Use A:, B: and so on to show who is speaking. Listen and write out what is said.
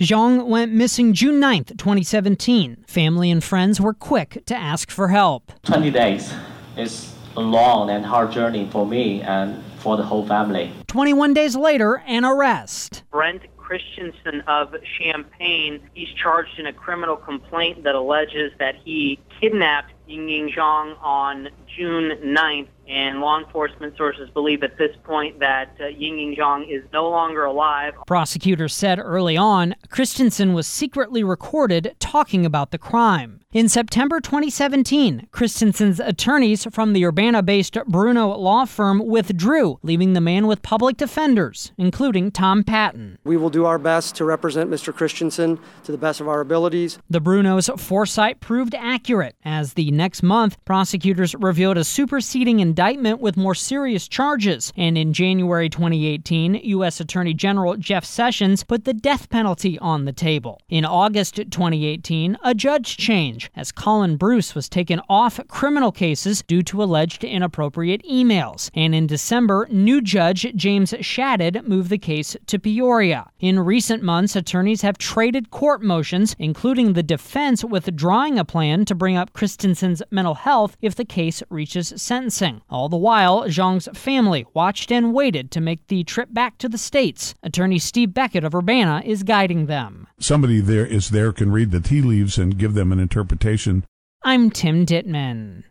A: Zhang went missing June 9th, 2017. Family and friends were quick to ask for help.
B: 20 days is a long and hard journey for me and for the whole family.
A: 21 days later, an arrest.
C: Brendt Christensen of Champaign. He's charged in a criminal complaint that alleges that he kidnapped Yingying Zhang on June 9th and law enforcement sources believe at this point that uh, Yingying Zhang is no longer alive.
A: Prosecutors said early on Christensen was secretly recorded talking about the crime. In September 2017, Christensen's attorneys from the Urbana based Bruno law firm withdrew, leaving the man with public defenders, including Tom Patton.
D: We will do our best to represent Mr. Christensen to the best of our abilities.
A: The Brunos' foresight proved accurate, as the next month, prosecutors revealed a superseding indictment with more serious charges. And in January 2018, U.S. Attorney General Jeff Sessions put the death penalty on the table. In August 2018, a judge change as Colin Bruce was taken off criminal cases due to alleged inappropriate emails. And in December, new judge James Shadid moved the case to Peoria. In recent months, attorneys have traded court motions, including the defense withdrawing a plan to bring up Christensen's mental health if the case reaches sentencing. All the while, Zhang's family watched and waited to make the trip back to the States. Attorney Steve Beckett of Urbana is guiding them.
E: Somebody there is there can read the tea leaves and give them an interpretation.
A: I'm Tim Ditman.